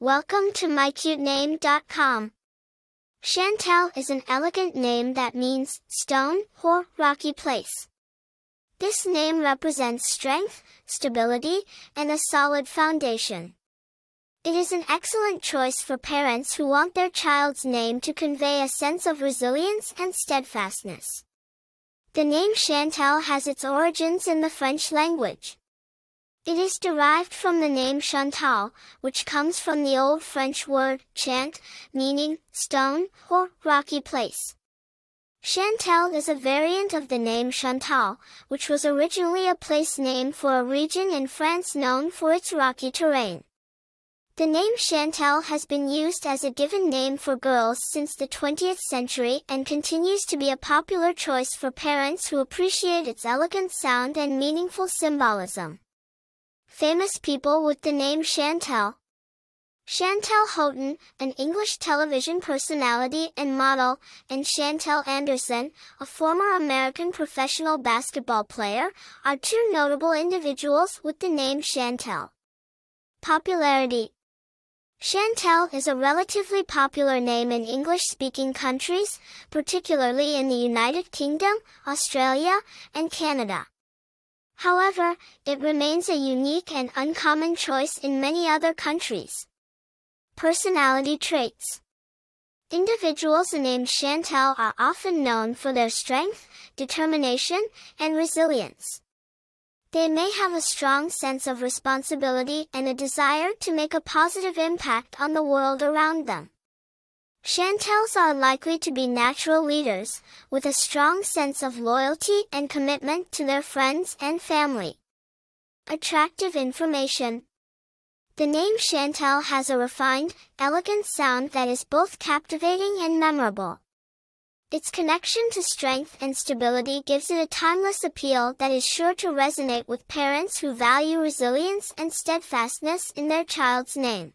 Welcome to mycutename.com. Chantelle is an elegant name that means stone or rocky place. This name represents strength, stability, and a solid foundation. It is an excellent choice for parents who want their child's name to convey a sense of resilience and steadfastness. The name Chantal has its origins in the French language. It is derived from the name Chantal, which comes from the Old French word chant, meaning stone or rocky place. Chantal is a variant of the name Chantal, which was originally a place name for a region in France known for its rocky terrain. The name Chantal has been used as a given name for girls since the 20th century and continues to be a popular choice for parents who appreciate its elegant sound and meaningful symbolism. Famous people with the name Chantelle. Chantelle Houghton, an English television personality and model, and Chantelle Anderson, a former American professional basketball player, are two notable individuals with the name Chantelle. Popularity Chantelle is a relatively popular name in English-speaking countries, particularly in the United Kingdom, Australia, and Canada. However, it remains a unique and uncommon choice in many other countries. Personality traits. Individuals named Chantal are often known for their strength, determination, and resilience. They may have a strong sense of responsibility and a desire to make a positive impact on the world around them. Chantals are likely to be natural leaders, with a strong sense of loyalty and commitment to their friends and family. Attractive information. The name Chantelle has a refined, elegant sound that is both captivating and memorable. Its connection to strength and stability gives it a timeless appeal that is sure to resonate with parents who value resilience and steadfastness in their child's name.